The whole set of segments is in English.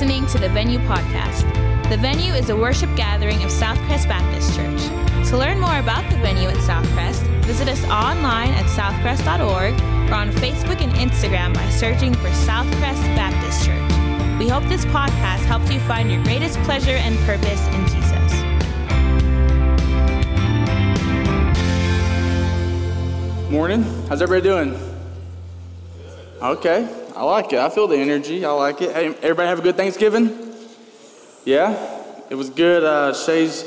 listening to the Venue Podcast. The Venue is a worship gathering of Southcrest Baptist Church. To learn more about the venue at Southcrest, visit us online at southcrest.org or on Facebook and Instagram by searching for Southcrest Baptist Church. We hope this podcast helps you find your greatest pleasure and purpose in Jesus. Morning. How's everybody doing? Okay, I like it. I feel the energy. I like it. Hey, everybody have a good Thanksgiving? Yeah, it was good. Uh, Shay's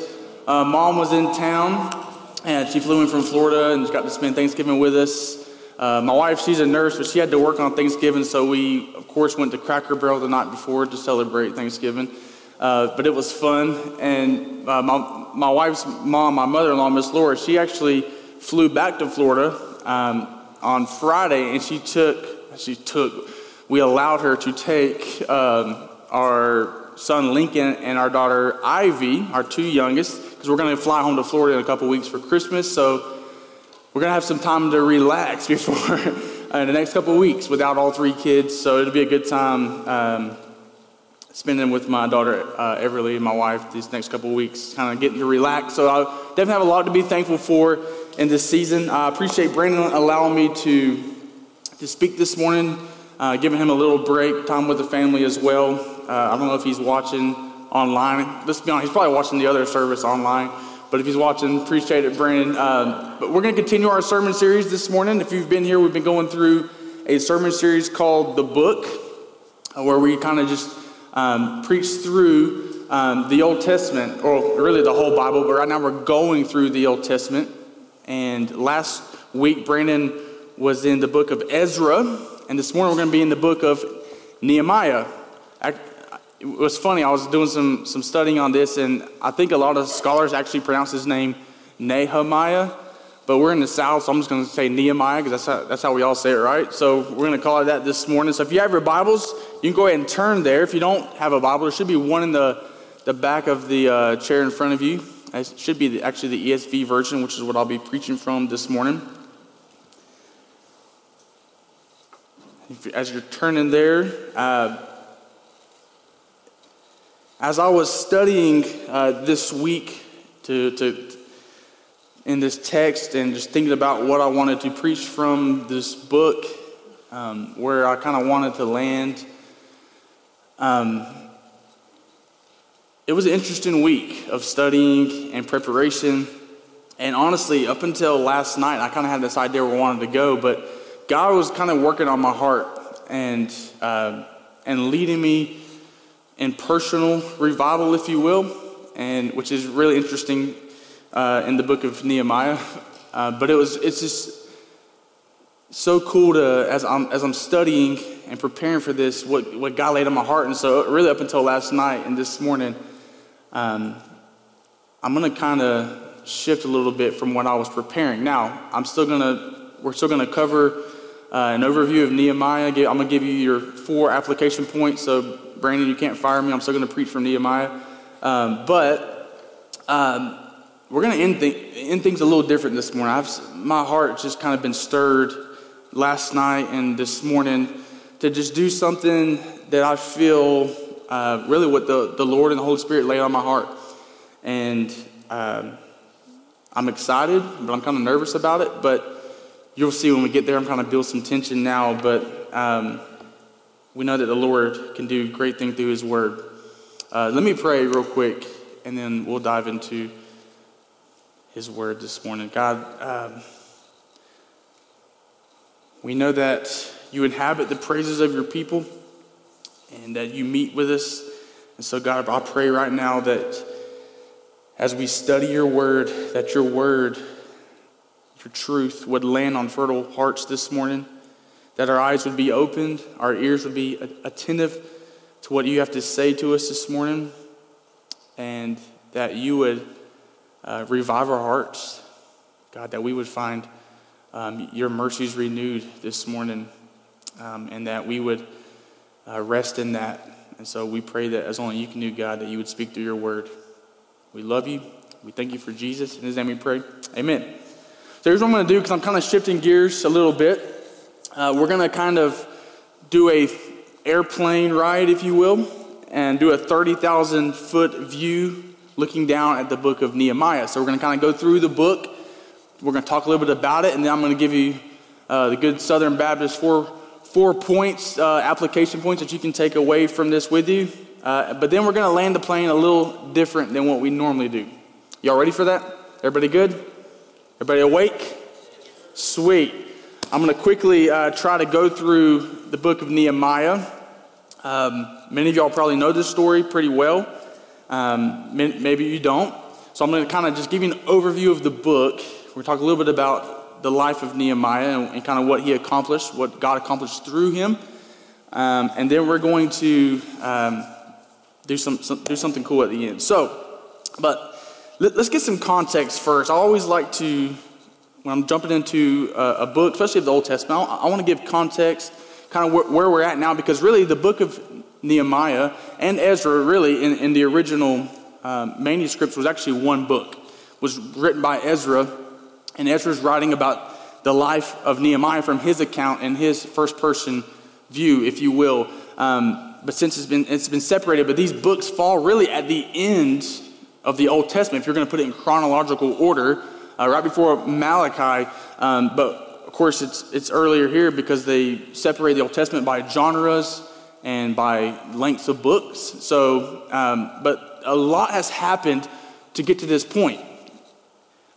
uh, mom was in town, and she flew in from Florida and got to spend Thanksgiving with us. Uh, my wife, she's a nurse, but she had to work on Thanksgiving, so we, of course, went to Cracker Barrel the night before to celebrate Thanksgiving. Uh, but it was fun, and uh, my, my wife's mom, my mother-in-law, Miss Laura, she actually flew back to Florida um, on Friday, and she took she took, we allowed her to take um, our son Lincoln and our daughter Ivy, our two youngest, because we're going to fly home to Florida in a couple weeks for Christmas. So we're going to have some time to relax before uh, the next couple weeks without all three kids. So it'll be a good time um, spending with my daughter uh, Everly and my wife these next couple weeks, kind of getting to relax. So I definitely have a lot to be thankful for in this season. I appreciate Brandon allowing me to to speak this morning, uh, giving him a little break, time with the family as well. Uh, I don't know if he's watching online. Let's be honest, he's probably watching the other service online. But if he's watching, appreciate it, Brandon. Um, but we're going to continue our sermon series this morning. If you've been here, we've been going through a sermon series called The Book, uh, where we kind of just um, preach through um, the Old Testament, or really the whole Bible. But right now we're going through the Old Testament. And last week, Brandon was in the book of Ezra, and this morning we're going to be in the book of Nehemiah. It was funny, I was doing some, some studying on this, and I think a lot of scholars actually pronounce his name Nehemiah, but we're in the South, so I'm just going to say Nehemiah because that's how, that's how we all say it, right? So we're going to call it that this morning. So if you have your Bibles, you can go ahead and turn there. If you don't have a Bible, there should be one in the, the back of the uh, chair in front of you. It should be the, actually the ESV version, which is what I'll be preaching from this morning. As you're turning there, uh, as I was studying uh, this week to, to, in this text and just thinking about what I wanted to preach from this book, um, where I kind of wanted to land, um, it was an interesting week of studying and preparation. And honestly, up until last night, I kind of had this idea where I wanted to go, but God was kind of working on my heart and, uh, and leading me in personal revival, if you will, and which is really interesting uh, in the book of Nehemiah. Uh, but it was it's just so cool to as I'm as I'm studying and preparing for this, what what God laid on my heart, and so really up until last night and this morning, um, I'm gonna kind of shift a little bit from what I was preparing. Now I'm still gonna we're still gonna cover uh, an overview of Nehemiah. I'm going to give you your four application points. So, Brandon, you can't fire me. I'm still going to preach from Nehemiah. Um, but um, we're going to end, th- end, things a little different this morning. I've, my heart just kind of been stirred last night and this morning to just do something that I feel uh, really what the, the Lord and the Holy Spirit laid on my heart. And um, I'm excited, but I'm kind of nervous about it. But you'll see when we get there, I'm kind of build some tension now, but um, we know that the Lord can do great things through His Word. Uh, let me pray real quick, and then we'll dive into His Word this morning. God, um, we know that you inhabit the praises of your people, and that you meet with us. And so, God, I pray right now that as we study your Word, that your Word your truth would land on fertile hearts this morning, that our eyes would be opened, our ears would be attentive to what you have to say to us this morning, and that you would uh, revive our hearts. God, that we would find um, your mercies renewed this morning, um, and that we would uh, rest in that. And so we pray that as only you can do, God, that you would speak through your word. We love you. We thank you for Jesus. In his name we pray. Amen. So here's what I'm going to do because I'm kind of shifting gears a little bit. Uh, we're going to kind of do a airplane ride, if you will, and do a 30,000 foot view looking down at the book of Nehemiah. So we're going to kind of go through the book. We're going to talk a little bit about it, and then I'm going to give you uh, the good Southern Baptist four, four points, uh, application points that you can take away from this with you. Uh, but then we're going to land the plane a little different than what we normally do. Y'all ready for that? Everybody good? Everybody awake? Sweet. I'm going to quickly uh, try to go through the book of Nehemiah. Um, many of y'all probably know this story pretty well. Um, maybe you don't. So I'm going to kind of just give you an overview of the book. We're talk a little bit about the life of Nehemiah and, and kind of what he accomplished, what God accomplished through him. Um, and then we're going to um, do, some, some, do something cool at the end. So, but let, us get some context first. I always like to, when I'm jumping into a, a book, especially of the Old Testament, I, I want to give context, kind of where, where we're at now, because really the book of Nehemiah and Ezra, really, in, in the original um, manuscripts, was actually one book. It was written by Ezra, and Ezra's writing about the life of Nehemiah from his account and his first person view, if you will. Um, but since it's been, it's been separated, but these books fall really at the end of the Old Testament, if you're going to put it in chronological order, uh, right before Malachi. Um, but of course, it's, it's earlier here because they separate the Old Testament by genres and by lengths of books. So, um, but a lot has happened to get to this point.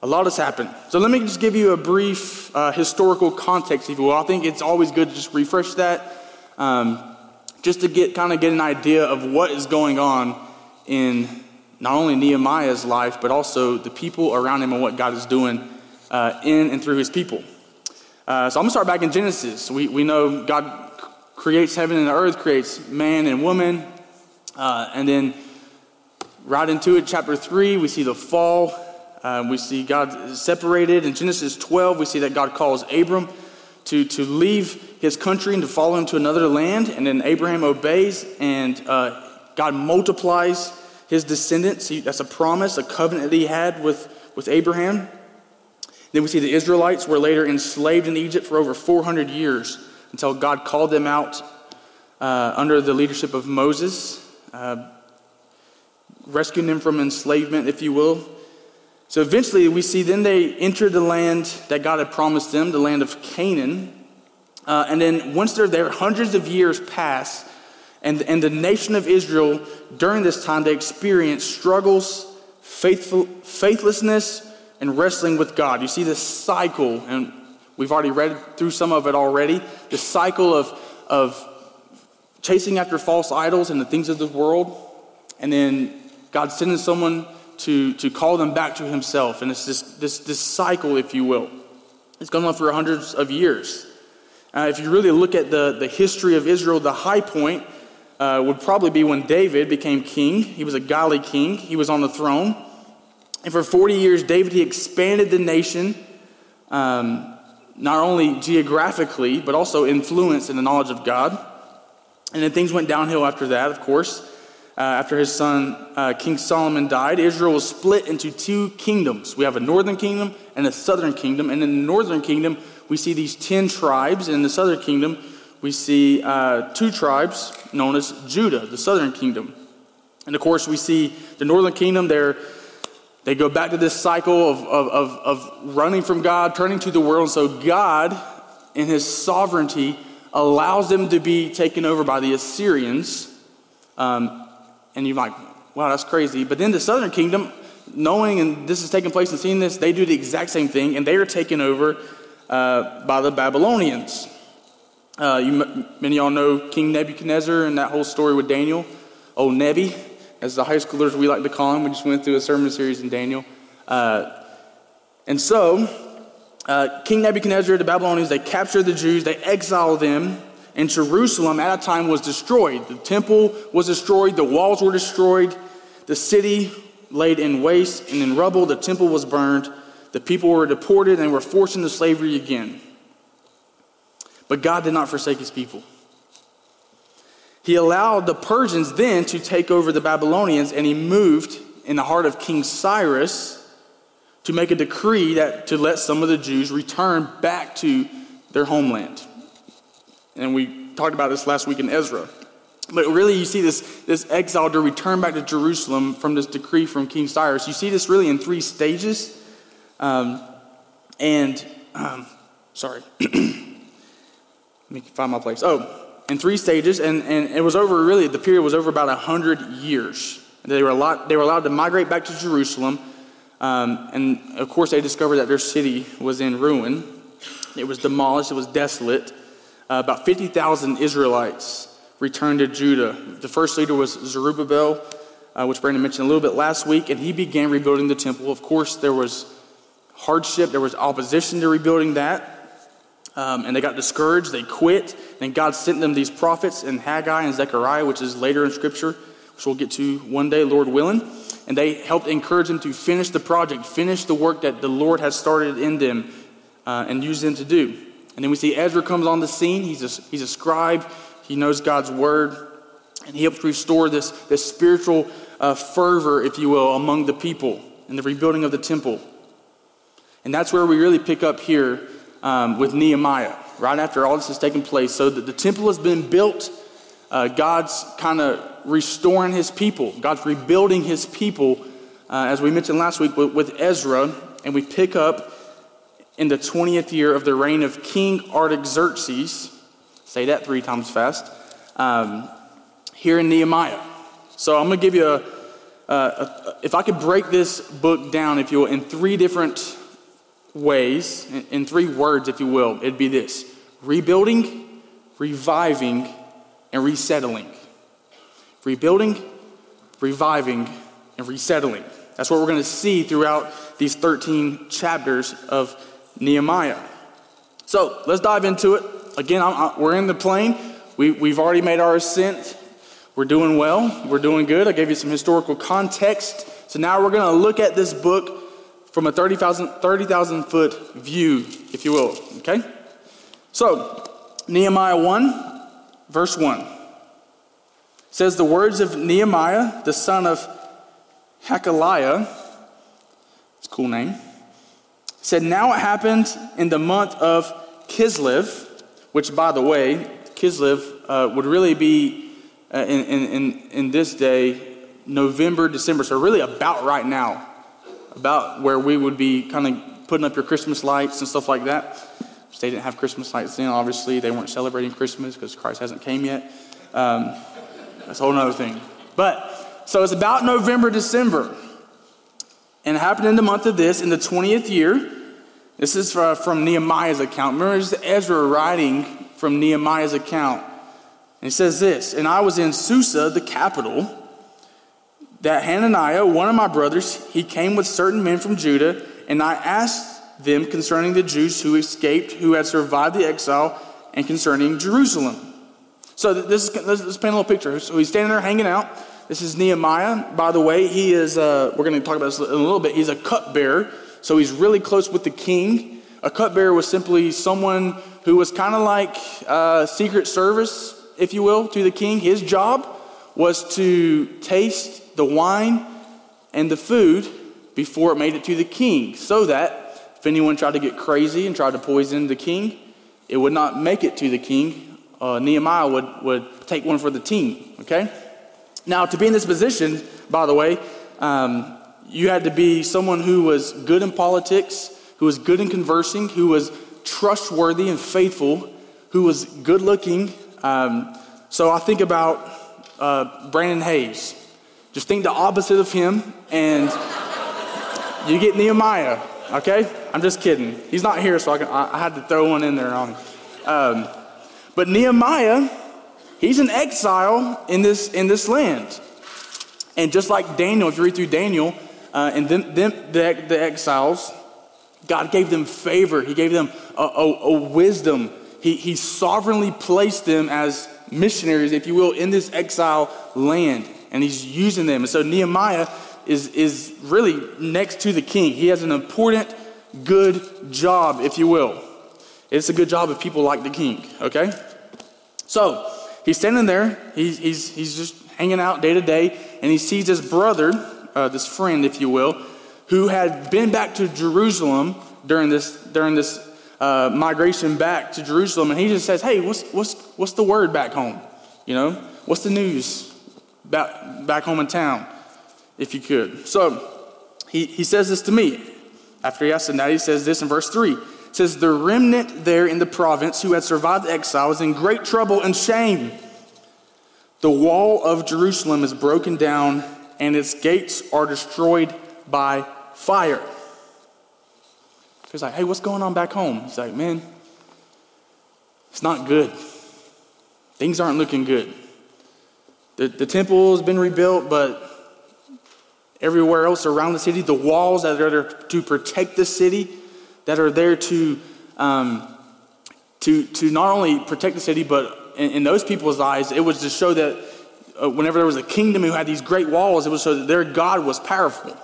A lot has happened. So let me just give you a brief uh, historical context, if you will. I think it's always good to just refresh that, um, just to get kind of get an idea of what is going on in not only Nehemiah's life, but also the people around him and what God is doing uh, in and through his people. Uh, so I'm going to start back in Genesis. We, we know God creates heaven and earth, creates man and woman. Uh, and then right into it, chapter 3, we see the fall. Uh, we see God separated. In Genesis 12, we see that God calls Abram to, to leave his country and to follow him to another land. And then Abraham obeys, and uh, God multiplies his descendants. He, that's a promise, a covenant that he had with, with Abraham. Then we see the Israelites were later enslaved in Egypt for over 400 years until God called them out uh, under the leadership of Moses, uh, rescuing them from enslavement, if you will. So eventually, we see then they enter the land that God had promised them, the land of Canaan. Uh, and then once they're there, hundreds of years pass, and, and the nation of Israel, during this time, they experience struggles, faithful, faithlessness, and wrestling with God. You see this cycle, and We've already read through some of it already. The cycle of, of chasing after false idols and the things of this world, and then God sending someone to, to call them back to Himself. And it's this, this, this cycle, if you will. It's gone on for hundreds of years. Uh, if you really look at the, the history of Israel, the high point uh, would probably be when David became king. He was a godly king, he was on the throne. And for 40 years, David, he expanded the nation. Um, not only geographically, but also influence in the knowledge of God. And then things went downhill after that, of course. Uh, after his son, uh, King Solomon, died, Israel was split into two kingdoms. We have a northern kingdom and a southern kingdom. And in the northern kingdom, we see these 10 tribes. And in the southern kingdom, we see uh, two tribes known as Judah, the southern kingdom. And of course, we see the northern kingdom, they're they go back to this cycle of, of, of, of running from God, turning to the world. So God, in his sovereignty, allows them to be taken over by the Assyrians. Um, and you're like, wow, that's crazy. But then the southern kingdom, knowing and this is taking place and seeing this, they do the exact same thing, and they are taken over uh, by the Babylonians. Uh, you, many of y'all know King Nebuchadnezzar and that whole story with Daniel, old Nebi as the high schoolers we like to call him. We just went through a sermon series in Daniel. Uh, and so, uh, King Nebuchadnezzar, the Babylonians, they captured the Jews, they exiled them, and Jerusalem at a time was destroyed. The temple was destroyed, the walls were destroyed, the city laid in waste and in rubble, the temple was burned, the people were deported and were forced into slavery again. But God did not forsake his people. He allowed the Persians then to take over the Babylonians, and he moved in the heart of King Cyrus to make a decree that to let some of the Jews return back to their homeland. And we talked about this last week in Ezra. But really, you see this, this exile to return back to Jerusalem from this decree from King Cyrus. You see this really in three stages. Um, and, um, sorry, let me find my place. Oh, in three stages, and, and it was over really, the period was over about 100 years. They were, allowed, they were allowed to migrate back to Jerusalem. Um, and of course, they discovered that their city was in ruin. It was demolished, it was desolate. Uh, about 50,000 Israelites returned to Judah. The first leader was Zerubbabel, uh, which Brandon mentioned a little bit last week, and he began rebuilding the temple. Of course, there was hardship, there was opposition to rebuilding that. Um, and they got discouraged, they quit, and God sent them these prophets in Haggai and Zechariah, which is later in Scripture, which we'll get to one day, Lord willing. And they helped encourage them to finish the project, finish the work that the Lord has started in them, uh, and use them to do. And then we see Ezra comes on the scene. He's a, he's a scribe, he knows God's word, and he helps restore this, this spiritual uh, fervor, if you will, among the people in the rebuilding of the temple. And that's where we really pick up here um, with Nehemiah, right after all this has taken place. So that the temple has been built, uh, God's kind of restoring his people, God's rebuilding his people, uh, as we mentioned last week with, with Ezra, and we pick up in the 20th year of the reign of King Artaxerxes. Say that three times fast. Um, here in Nehemiah. So I'm going to give you a, a, if I could break this book down, if you will, in three different ways, in, three words, if you will, it'd be this rebuilding, reviving, and resettling. Rebuilding, reviving, and resettling. That's what we're going to see throughout these 13 chapters of Nehemiah. So let's dive into it. Again, I'm, I'm, we're in the plane. We, we've already made our ascent. We're doing well. We're doing good. I gave you some historical context. So now we're going to look at this book from a 30,000 30, foot view, if you will. Okay? So, Nehemiah 1, verse 1 says the words of Nehemiah, the son of Hacaliah, it's a cool name, said, Now it happened in the month of Kislev, which, by the way, Kislev uh, would really be uh, in, in, in this day November, December. So, really, about right now, about where we would be kind of putting up your Christmas lights and stuff like that. They didn't have Christmas lights then, obviously. They weren't celebrating Christmas because Christ hasn't came yet. Um, that's a whole other thing. But, so it's about November, December. And it happened in the month of this, in the 20th year. This is from Nehemiah's account. Remember, this is Ezra writing from Nehemiah's account. And he says this And I was in Susa, the capital, that Hananiah, one of my brothers, he came with certain men from Judah, and I asked them concerning the Jews who escaped, who had survived the exile, and concerning Jerusalem. So this is let's, let's paint a little picture. So he's standing there hanging out. This is Nehemiah. By the way, he is. Uh, we're going to talk about this in a little bit. He's a cupbearer. So he's really close with the king. A cupbearer was simply someone who was kind of like uh, Secret Service, if you will, to the king. His job was to taste the wine and the food before it made it to the king, so that if anyone tried to get crazy and tried to poison the king, it would not make it to the king. Uh, Nehemiah would, would take one for the team, okay? Now, to be in this position, by the way, um, you had to be someone who was good in politics, who was good in conversing, who was trustworthy and faithful, who was good looking. Um, so I think about uh, Brandon Hayes. Just think the opposite of him, and you get Nehemiah. Okay, I'm just kidding. He's not here, so I, can, I, had to throw one in there on him. Um, but Nehemiah, he's an exile in this in this land, and just like Daniel, if you read through Daniel, uh, and then, then the, the, exiles, God gave them favor. He gave them a, a, a wisdom. He, he sovereignly placed them as missionaries, if you will, in this exile land. And he's using them. And so Nehemiah is, is really next to the king. He has an important, good job, if you will. It's a good job if people like the king, okay? So he's standing there. He's, he's, he's just hanging out day to day. And he sees his brother uh, this friend, if you will, who had been back to Jerusalem during this, during this uh, migration back to Jerusalem. And he just says, Hey, what's, what's, what's the word back home? You know, what's the news back, back home in town, if you could? So he, he says this to me. After he asked him that, he says this in verse 3. It says, The remnant there in the province who had survived exile is in great trouble and shame. The wall of Jerusalem is broken down, and its gates are destroyed by fire. He's like, hey, what's going on back home? He's like, man, it's not good. Things aren't looking good. The, the temple has been rebuilt, but everywhere else around the city, the walls that are there to protect the city, that are there to, um, to, to not only protect the city, but in, in those people's eyes, it was to show that uh, whenever there was a kingdom who had these great walls, it was so that their God was powerful.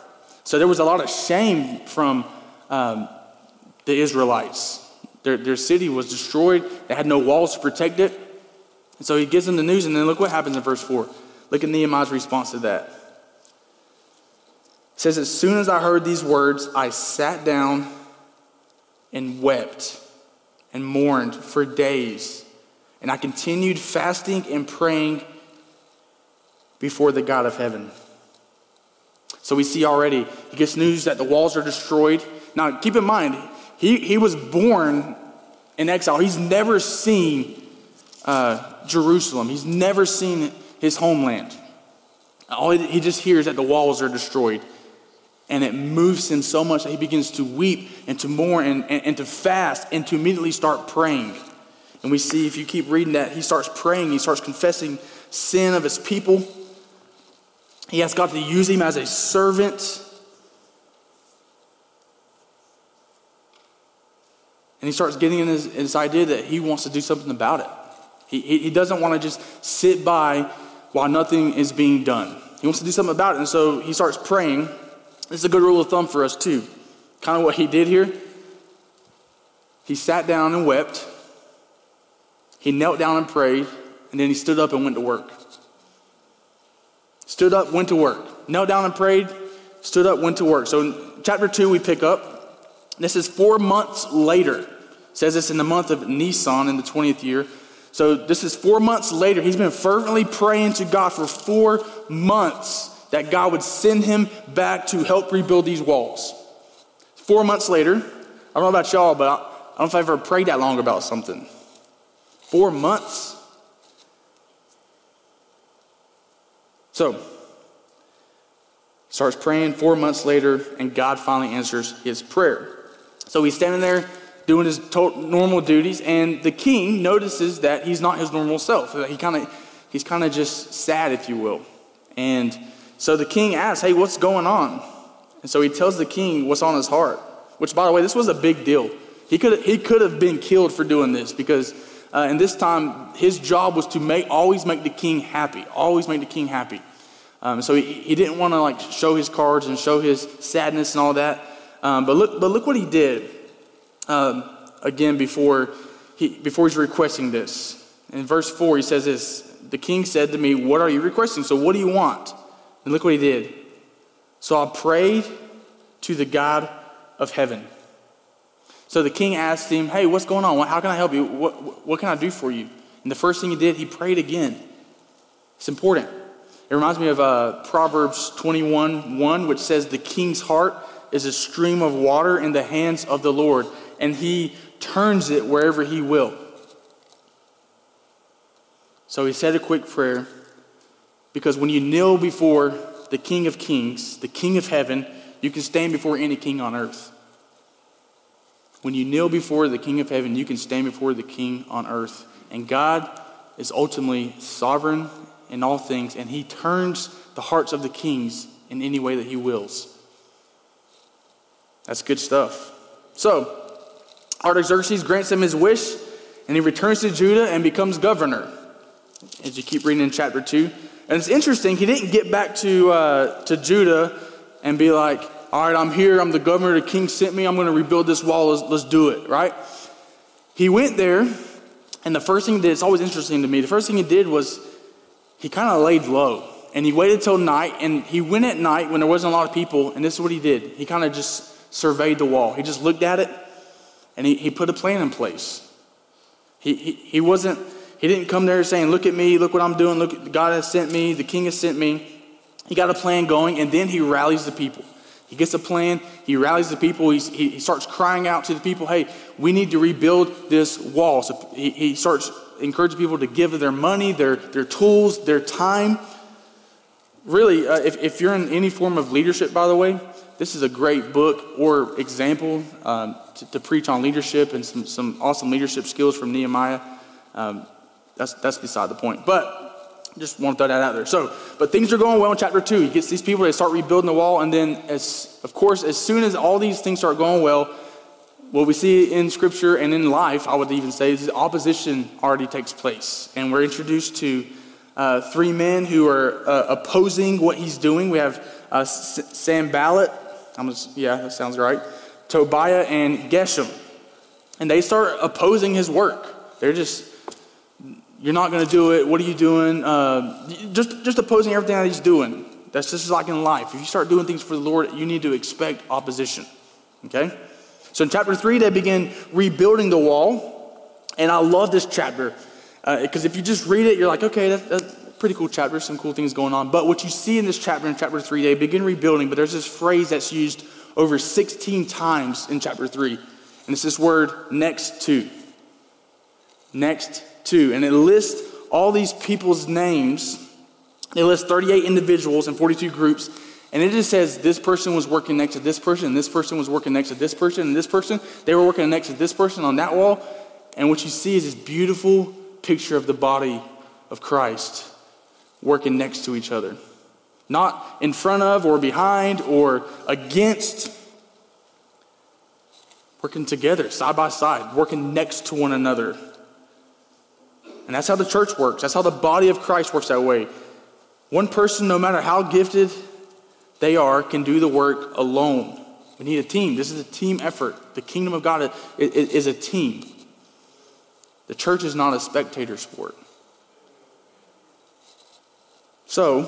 So there was a lot of shame from um, the Israelites. Their, their city was destroyed, they had no walls to protect it. And so he gives them the news, and then look what happens in verse 4. Look at Nehemiah's response to that. It says, As soon as I heard these words, I sat down and wept and mourned for days. And I continued fasting and praying before the God of heaven. So we see already, he gets news that the walls are destroyed. Now, keep in mind, he, he was born in exile. He's never seen uh, Jerusalem, he's never seen his homeland. All he, just hears that the walls are destroyed. And it moves him so much that he begins to weep and to mourn and, and, and to fast and to immediately start praying. And we see, if you keep reading that, he starts praying, he starts confessing sin of his people. He asks God to use him as a servant And he starts getting in his, this idea that he wants to do something about it. He, he, doesn't want to just sit by while nothing is being done. He wants to do something about it. And so he starts praying. This is a good rule of thumb for us, too. Kind of what he did here. He sat down and wept. He knelt down and prayed. And then he stood up and went to work. Stood up, went to work. Knelt down and prayed. Stood up, went to work. So in chapter 2, we pick up. This is four months later. It says this in the month of Nisan in the 20th year. So this is four months later. He's been fervently praying to God for four months that God would send him back to help rebuild these walls. Four months later, I don't know about y'all, but I don't know if I've ever prayed that long about something. Four months. So, starts praying four months later, and God finally answers his prayer. So he's standing there doing his to- normal duties, and the king notices that he's not his normal self. He kind of, he's kind of just sad, if you will. And so the king asks, "Hey, what's going on?" And so he tells the king what's on his heart. Which, by the way, this was a big deal. He could he could have been killed for doing this because uh, in this time his job was to make always make the king happy, always make the king happy. Um, so he, he didn't want to like show his cards and show his sadness and all that. Um, but, look, but look what he did um, again before, he, before he's requesting this. In verse 4, he says this The king said to me, What are you requesting? So what do you want? And look what he did. So I prayed to the God of heaven. So the king asked him, Hey, what's going on? How can I help you? What, what can I do for you? And the first thing he did, he prayed again. It's important. It reminds me of uh, Proverbs 21 1, which says, The king's heart is a stream of water in the hands of the Lord, and he turns it wherever he will. So he said a quick prayer because when you kneel before the King of Kings, the King of heaven, you can stand before any king on earth. When you kneel before the King of heaven, you can stand before the King on earth. And God is ultimately sovereign in all things, and he turns the hearts of the kings in any way that he wills. That's good stuff. So, Artaxerxes grants him his wish, and he returns to Judah and becomes governor. As you keep reading in chapter 2. And it's interesting, he didn't get back to, uh, to Judah and be like, all right, I'm here, I'm the governor, the king sent me, I'm going to rebuild this wall, let's, let's do it, right? He went there, and the first thing that it's always interesting to me, the first thing he did was he kind of laid low. And he waited till night, and he went at night when there wasn't a lot of people, and this is what he did. He kind of just surveyed the wall. He just looked at it and he, he put a plan in place. He, he, he, wasn't, he didn't come there saying, Look at me, look what I'm doing, look, God has sent me, the king has sent me. He got a plan going, and then he rallies the people. He gets a plan, he rallies the people, he, he starts crying out to the people, Hey, we need to rebuild this wall. So he, he starts encouraging people to give their money, their, their tools, their time. Really, uh, if, if you're in any form of leadership, by the way, this is a great book or example um, to, to, preach on leadership and some, some awesome leadership skills from Nehemiah. Um, that's, that's beside the point. But just want to throw that out there. So, but things are going well in chapter two. He gets these people, they start rebuilding the wall, and then, as of course, as soon as all these things start going well, what we see in scripture and in life, I would even say, is opposition already takes place. And we're introduced to uh, three men who are uh, opposing what he's doing. We have uh, Sanballat, I'm just, yeah, that sounds right, Tobiah, and Geshem. And they start opposing his work. They're just, you're not going to do it. What are you doing? Uh, just, just opposing everything that he's doing. That's just like in life. If you start doing things for the Lord, you need to expect opposition. Okay? So in chapter 3, they begin rebuilding the wall. And I love this chapter because uh, if you just read it, you're like, okay, that's a pretty cool chapter, some cool things going on. But what you see in this chapter, in chapter 3, they begin rebuilding, but there's this phrase that's used over 16 times in chapter 3. And it's this word, next to. Next to. And it lists all these people's names. It lists 38 individuals and 42 groups. And it just says this person was working next to this person, and this person was working next to this person, and this person, they were working next to this person on that wall. And what you see is this beautiful picture of the body of Christ working next to each other. Not in front of or behind or against, working together, side by side, working next to one another. And that's how the church works. That's how the body of Christ works that way. One person, no matter how gifted they are can do the work alone. We need a team. This is a team effort. The kingdom of God is a team. The church is not a spectator sport. So,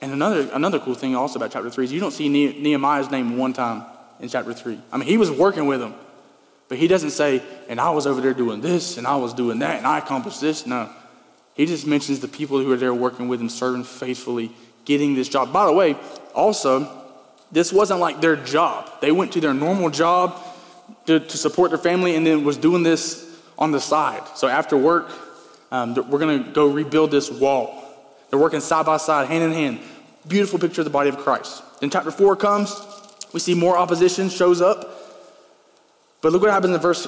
and another, another cool thing also about chapter 3 is you don't see Nehemiah's name one time in chapter 3. I mean, he was working with them, but he doesn't say, and I was over there doing this, and I was doing that, and I accomplished this. No. He just mentions the people who are there working with him, serving faithfully, getting this job. By the way, also, this wasn't like their job. They went to their normal job to, to support their family and then was doing this on the side. So after work, um, we're going to go rebuild this wall. They're working side by side, hand in hand. Beautiful picture of the body of Christ. Then chapter 4 comes. We see more opposition shows up. But look what happens in verse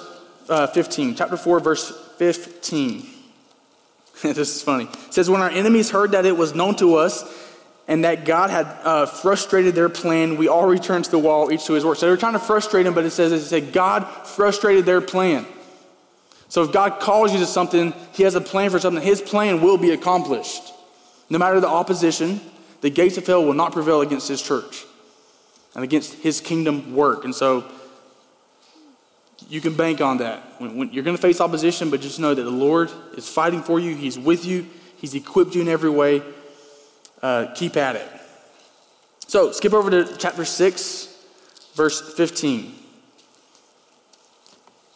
uh, 15. Chapter 4, verse 15. this is funny. It says, When our enemies heard that it was known to us and that God had uh, frustrated their plan, we all returned to the wall, each to his work. So they were trying to frustrate him, but it says, it said God frustrated their plan. So if God calls you to something, he has a plan for something, his plan will be accomplished. No matter the opposition, the gates of hell will not prevail against his church and against his kingdom work. And so you can bank on that. When, when you're going to face opposition, but just know that the Lord is fighting for you, he's with you, he's equipped you in every way uh, keep at it. So, skip over to chapter 6, verse 15.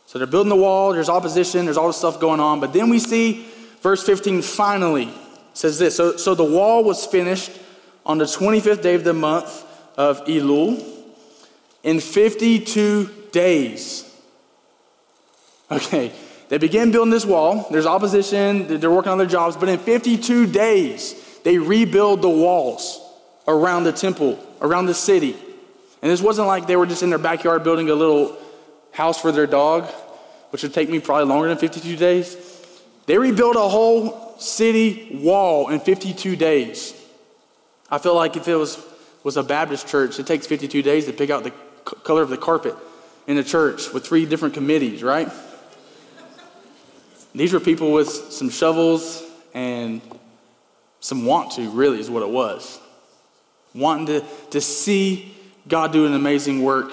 So, they're building the wall, there's opposition, there's all this stuff going on. But then we see verse 15 finally says this So, so the wall was finished on the 25th day of the month of Elul in 52 days. Okay, they begin building this wall. There's opposition, they're working on their jobs, but in 52 days, they rebuild the walls around the temple, around the city. And this wasn't like they were just in their backyard building a little house for their dog, which would take me probably longer than 52 days. They rebuilt a whole city wall in 52 days. I feel like if it was, was a Baptist church, it takes 52 days to pick out the color of the carpet in a church with three different committees, right? These were people with some shovels and some want to, really, is what it was. Wanting to, to see God do an amazing work.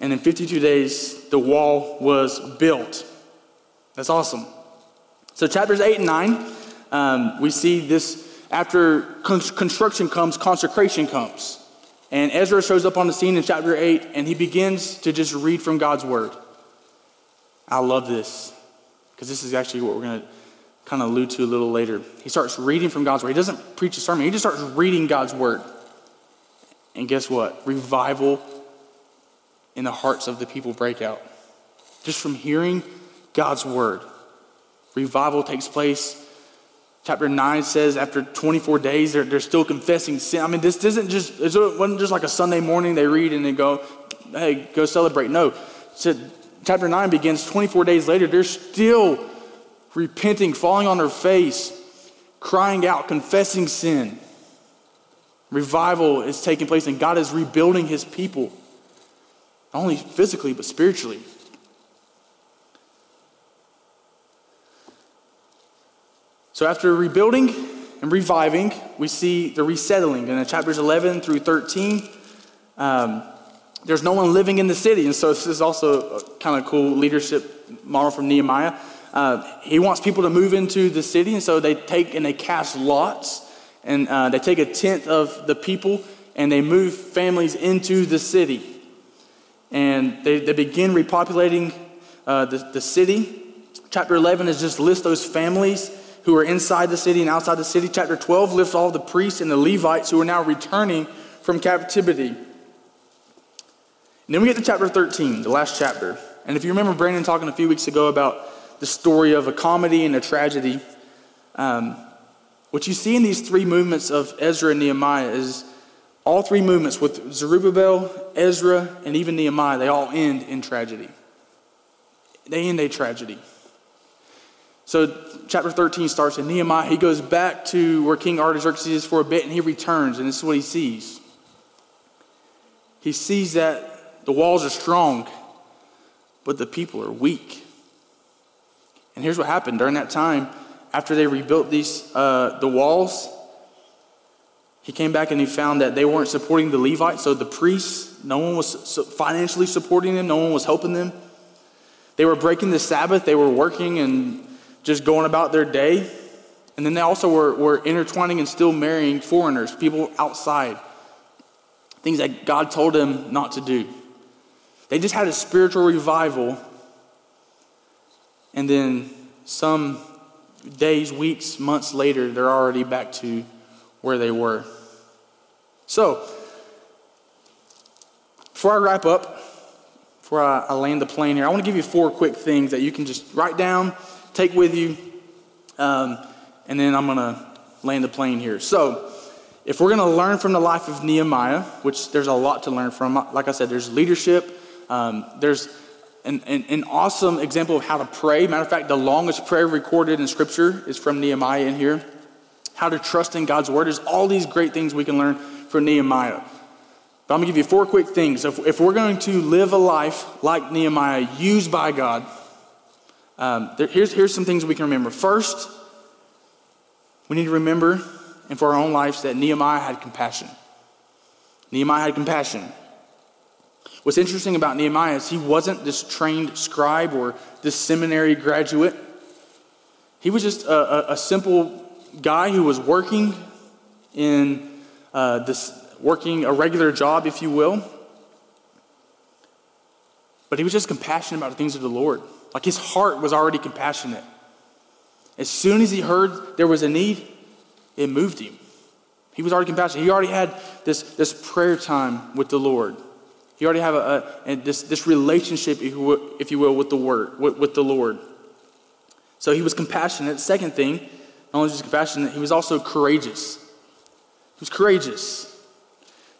And in 52 days, the wall was built. That's awesome. So, chapters 8 and 9, um, we see this after construction comes, consecration comes. And Ezra shows up on the scene in chapter 8, and he begins to just read from God's word. I love this. because this is actually what we're going to kind of allude to a little later. He starts reading from God's word. He doesn't preach a sermon, he just starts reading God's word. And guess what? Revival in the hearts of the people break out. Just from hearing God's word, revival takes place. Chapter 9 says after 24 days, they're, they're still confessing sin. I mean, this isn't just, it wasn't just like a Sunday morning they read and they go, hey, go celebrate. No. So chapter 9 begins 24 days later, they're still repenting, falling on their face, crying out, confessing sin. Revival is taking place, and God is rebuilding his people, not only physically, but spiritually. So, after rebuilding and reviving, we see the resettling. In chapters 11 through 13, um, there's no one living in the city. And so, this is also kind of cool leadership model from Nehemiah. Uh, he wants people to move into the city, and so they take and they cast lots, and uh, they take a tenth of the people and they move families into the city. And they, they begin repopulating uh, the, the city. Chapter 11 is just list those families who are inside the city and outside the city. Chapter 12 lists all the priests and the Levites who are now returning from captivity. And then we get to chapter 13, the last chapter. And if you remember Brandon talking a few weeks ago about the story of a comedy and a tragedy. Um, what you see in these three movements of Ezra and Nehemiah is all three movements with Zerubbabel, Ezra, and even Nehemiah, they all end in tragedy. They end a tragedy. So, chapter 13 starts in Nehemiah. He goes back to where King Artaxerxes is for a bit and he returns, and this is what he sees. He sees that the walls are strong, but the people are weak. And here's what happened during that time after they rebuilt these uh, the walls. He came back and he found that they weren't supporting the Levites, so the priests, no one was financially supporting them, no one was helping them. They were breaking the Sabbath, they were working and just going about their day. And then they also were, were intertwining and still marrying foreigners, people outside, things that God told them not to do. They just had a spiritual revival and then some days, weeks, months later, they're already back to where they were. So, before I wrap up, before I, I land the plane here, I want to give you four quick things that you can just write down, take with you, um, and then I'm going to land the plane here. So, if we're going to learn from the life of Nehemiah, which there's a lot to learn from, like I said, there's leadership, um, there's an, an, an, awesome example of how to pray. Matter of fact, the longest prayer recorded in Scripture is from Nehemiah in here. How to trust in God's Word. There's all these great things we can learn from Nehemiah. But I'm going to give you four quick things. If, if we're going to live a life like Nehemiah, used by God, um, there, here's, here's some things we can remember. First, we need to remember, and for our own lives, that Nehemiah had compassion. Nehemiah had compassion. What's interesting about Nehemiah is he wasn't this trained scribe or this seminary graduate. He was just a, a, a simple guy who was working in uh, this, working a regular job, if you will. But he was just compassionate about the things of the Lord. Like his heart was already compassionate. As soon as he heard there was a need, it moved him. He was already compassionate. He already had this, this prayer time with the Lord. He already have a, a, this, this relationship, if you, will, if you will, with the Word, with, with the Lord. So he was compassionate. Second thing, not only was he compassionate, he was also courageous. He was courageous.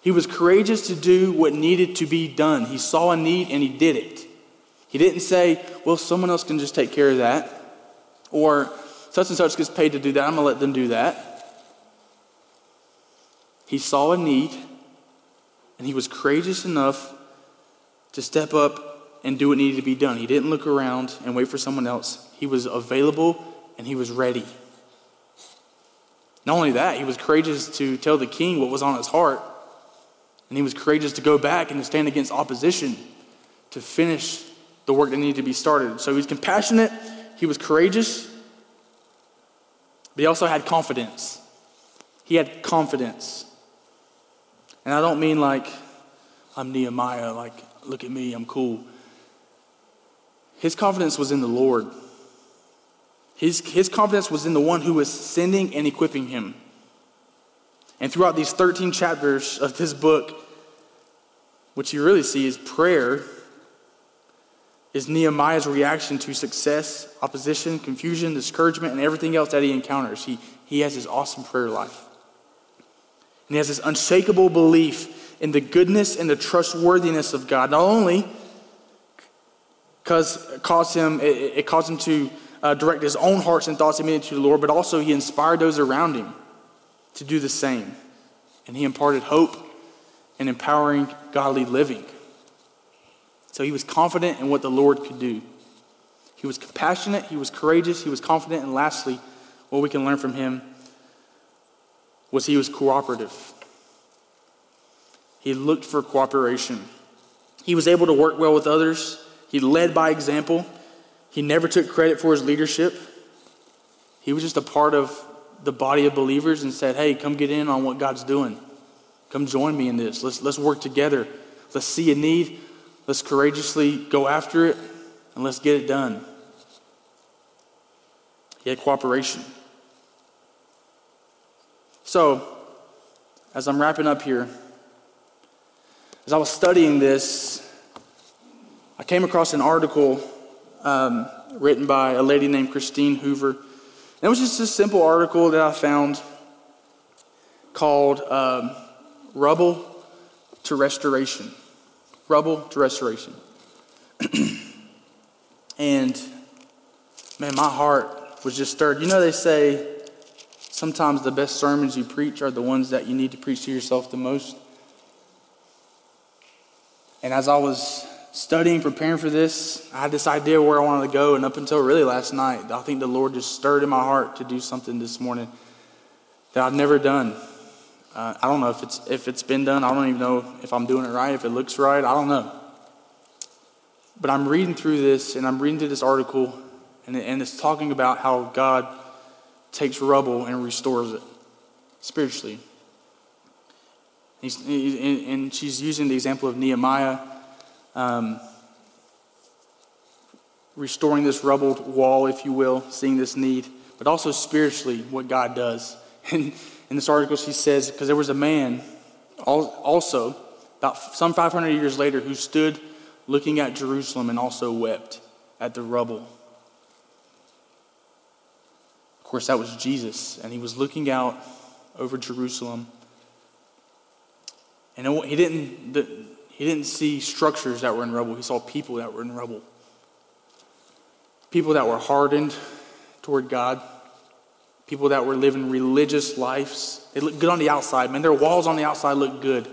He was courageous to do what needed to be done. He saw a need and he did it. He didn't say, well, someone else can just take care of that. Or such and such gets paid to do that. I'm going to let them do that. He saw a need and he was courageous enough to step up and do what needed to be done. He didn't look around and wait for someone else. He was available and he was ready. Not only that, he was courageous to tell the king what was on his heart. And he was courageous to go back and to stand against opposition to finish the work that needed to be started. So he was compassionate, he was courageous, but he also had confidence. He had confidence. And I don't mean like I'm Nehemiah, like, look at me, I'm cool. His confidence was in the Lord. His, his confidence was in the one who was sending and equipping him. And throughout these 13 chapters of this book, what you really see is prayer is Nehemiah's reaction to success, opposition, confusion, discouragement, and everything else that he encounters. He, he has this awesome prayer life. And he has this unshakable belief in the goodness and the trustworthiness of God. Not only because it caused him, it, it caused him to uh, direct his own hearts and thoughts immediately to the Lord, but also he inspired those around him to do the same. And he imparted hope and empowering godly living. So he was confident in what the Lord could do. He was compassionate, he was courageous, he was confident, and lastly, what we can learn from him was he was cooperative. He looked for cooperation. He was able to work well with others. He led by example. He never took credit for his leadership. He was just a part of the body of believers and said, Hey, come get in on what God's doing. Come join me in this. Let's, let's work together. Let's see a need. Let's courageously go after it and let's get it done. He had cooperation. So, as I'm wrapping up here, as I was studying this, I came across an article um, written by a lady named Christine Hoover. And it was just a simple article that I found called um, Rubble to Restoration. Rubble to Restoration. and man, my heart was just stirred. You know, they say sometimes the best sermons you preach are the ones that you need to preach to yourself the most. And as I was studying, preparing for this, I had this idea where I wanted to go, and up until really last night, I think the Lord just stirred in my heart to do something this morning that I've never done. Uh, I don't know if it's if it's been done. I don't even know if I'm doing it right, if it looks right. I don't know. But I'm reading through this, and I'm reading through this article, and, and it's talking about how God takes rubble and restores it spiritually. He's, and she's using the example of Nehemiah um, restoring this rubbled wall, if you will, seeing this need, but also spiritually what God does. And in this article, she says, because there was a man also, about some 500 years later, who stood looking at Jerusalem and also wept at the rubble. Of course, that was Jesus, and he was looking out over Jerusalem. And he didn't, he didn't see structures that were in rubble, he saw people that were in rubble. People that were hardened toward God, people that were living religious lives. They looked good on the outside, man. Their walls on the outside looked good.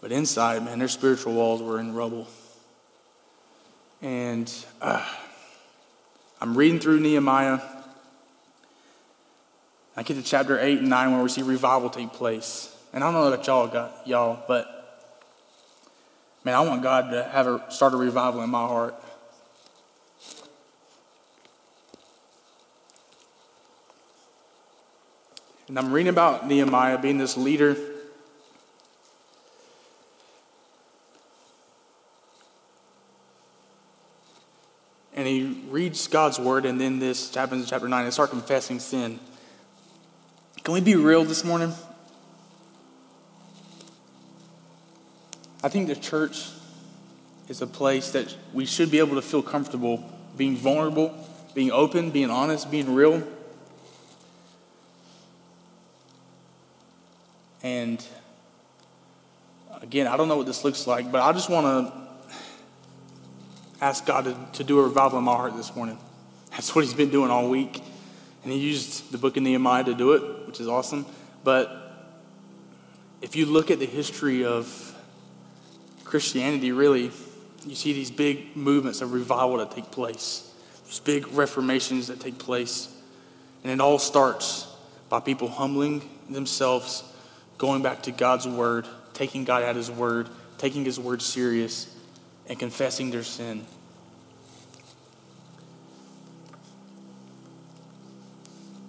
But inside, man, their spiritual walls were in rubble. And uh, I'm reading through Nehemiah. I get to chapter 8 and 9 where we see revival take place. And I don't know about y'all, got, y'all, but Man, I want God to have a, start a revival in my heart. And I'm reading about Nehemiah being this leader. And he reads God's word, and then this happens in chapter 9 and start confessing sin. Can we be real this morning? I think the church is a place that we should be able to feel comfortable being vulnerable, being open, being honest, being real. And again, I don't know what this looks like, but I just want to ask God to, to do a revival in my heart this morning. That's what He's been doing all week. And He used the book of Nehemiah to do it, which is awesome. But if you look at the history of Christianity, really, you see these big movements of revival that take place, these big reformations that take place. And it all starts by people humbling themselves, going back to God's word, taking God at his word, taking his word serious, and confessing their sin.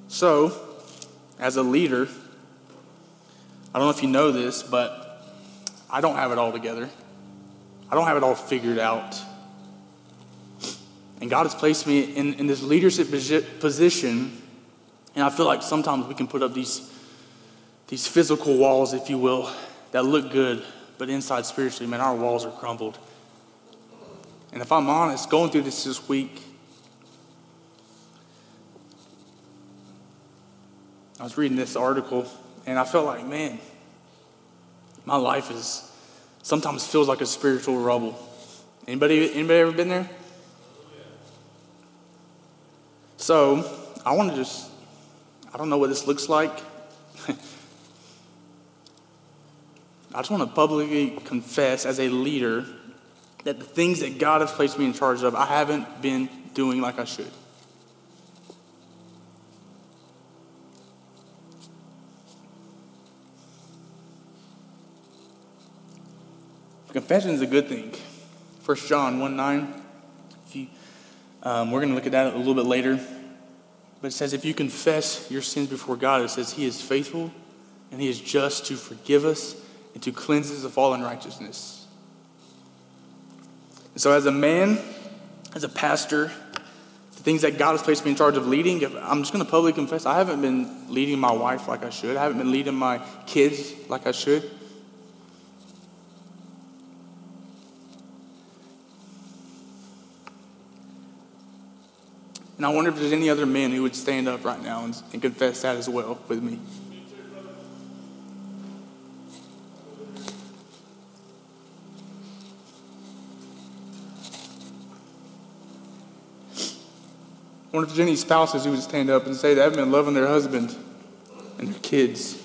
So, as a leader, I don't know if you know this, but I don't have it all together. I don't have it all figured out. And God has placed me in, in this leadership position. And I feel like sometimes we can put up these, these physical walls, if you will, that look good, but inside spiritually, man, our walls are crumbled. And if I'm honest, going through this this week, I was reading this article and I felt like, man, my life is sometimes feels like a spiritual rubble. Anybody, anybody ever been there? So I want to just, I don't know what this looks like. I just want to publicly confess as a leader that the things that God has placed me in charge of, I haven't been doing like I should. Confession is a good thing. 1 John 1 9. If you, um, we're going to look at that a little bit later. But it says, if you confess your sins before God, it says He is faithful and He is just to forgive us and to cleanse us of all unrighteousness. And so, as a man, as a pastor, the things that God has placed me in charge of leading, I'm just going to publicly confess I haven't been leading my wife like I should. I haven't been leading my kids like I should. And I wonder if there's any other men who would stand up right now and, and confess that as well with me. Wonder if there's any spouses who would stand up and say they haven't been loving their husband and their kids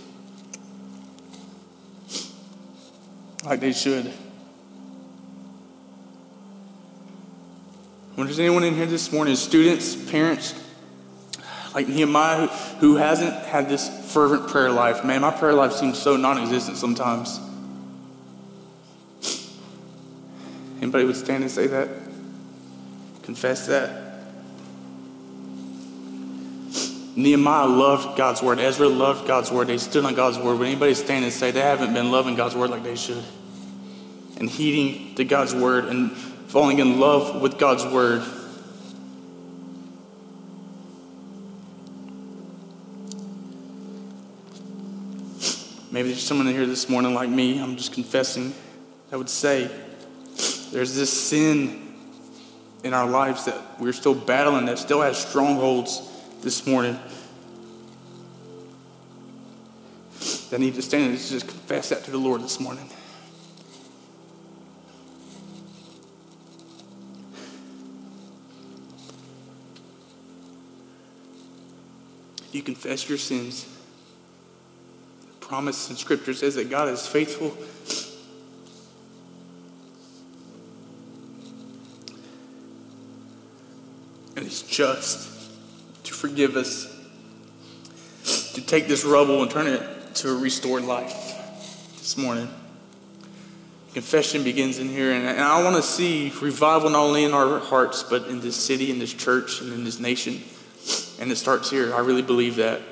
like they should. When there's anyone in here this morning, students, parents, like Nehemiah, who, who hasn't had this fervent prayer life, man, my prayer life seems so non existent sometimes. Anybody would stand and say that? Confess that? Nehemiah loved God's word. Ezra loved God's word. They stood on God's word. Would anybody stand and say they haven't been loving God's word like they should? And heeding to God's word and falling in love with God's word. Maybe there's someone in here this morning like me, I'm just confessing, I would say there's this sin in our lives that we're still battling, that still has strongholds this morning. That need to stand and just confess that to the Lord this morning. you confess your sins, the promise in Scripture says that God is faithful. And He's just forgive us, to take this rubble and turn it to a restored life this morning. Confession begins in here, and I want to see revival not only in our hearts, but in this city, in this church, and in this nation. And it starts here. I really believe that.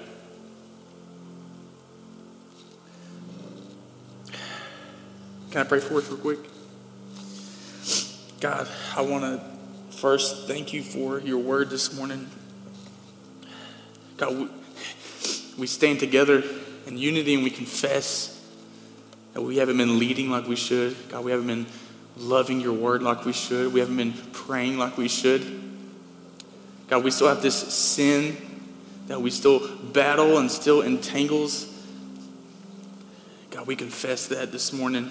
Can I pray for us real quick? God, I want to first thank you for your word this morning. God, we, stand together in unity and we confess that we haven't been leading like we should. God, we haven't been loving your word like we should. We haven't been praying like we should. God, we still have this sin that we still battle and still entangles. God, we confess that this morning.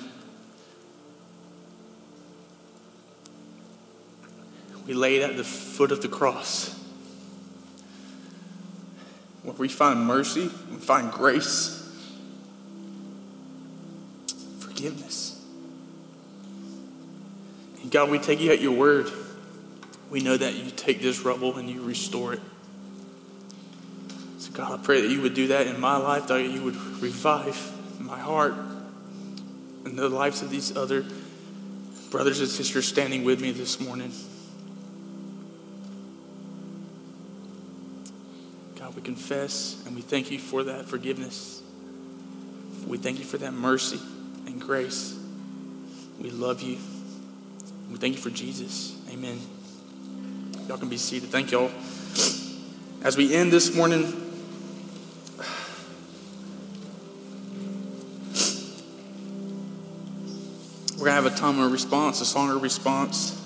We lay it at the foot of the cross. Where we find mercy, we find grace, forgiveness. And God, we take you at your word we know that you take this rubble and you restore it. So, God, I pray that you would do that in my life, that you would revive my heart and the lives of these other brothers and sisters standing with me this morning. We confess and we thank you for that forgiveness. We thank you for that mercy and grace. We love you. We thank you for Jesus. Amen. Y'all can be seated. Thank y'all. As we end this morning, we're going to have a time of response, a song of response.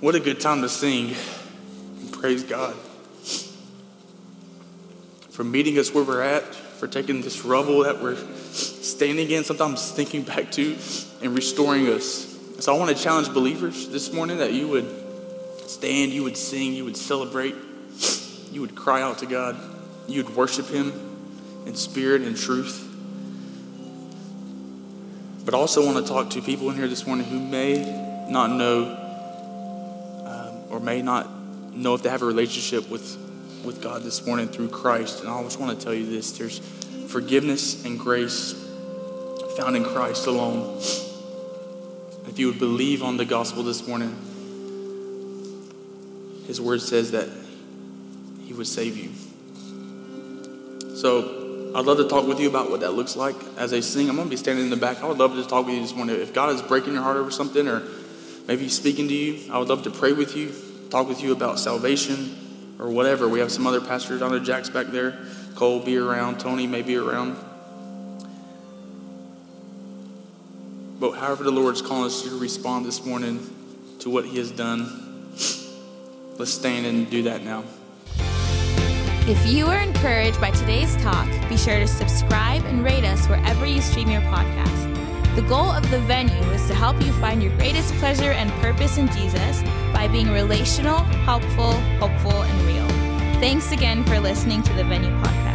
What a good time to sing. Praise God. For meeting us where we're at, for taking this rubble that we're standing in, sometimes thinking back to, and restoring us. So I want to challenge believers this morning that you would stand, you would sing, you would celebrate, you would cry out to God, you would worship Him in spirit and truth. But I also want to talk to people in here this morning who may not know um, or may not know if they have a relationship with, with God this morning through Christ. And I just want to tell you this there's forgiveness and grace found in Christ alone. If you would believe on the gospel this morning, His word says that He would save you. So I'd love to talk with you about what that looks like as they sing. I'm going to be standing in the back. I would love to talk with you this morning. If God is breaking your heart over something or maybe he's speaking to you. I would love to pray with you, talk with you about salvation or whatever. We have some other pastors. I Jack's back there. Cole be around. Tony may be around. But however the Lord's calling us to respond this morning to what he has done, let's stand and do that now. If you are encouraged by today's talk, be sure to subscribe and rate us wherever you stream your podcast. The goal of the venue is to help you find your greatest pleasure and purpose in Jesus by being relational, helpful, hopeful, and real. Thanks again for listening to the Venue Podcast.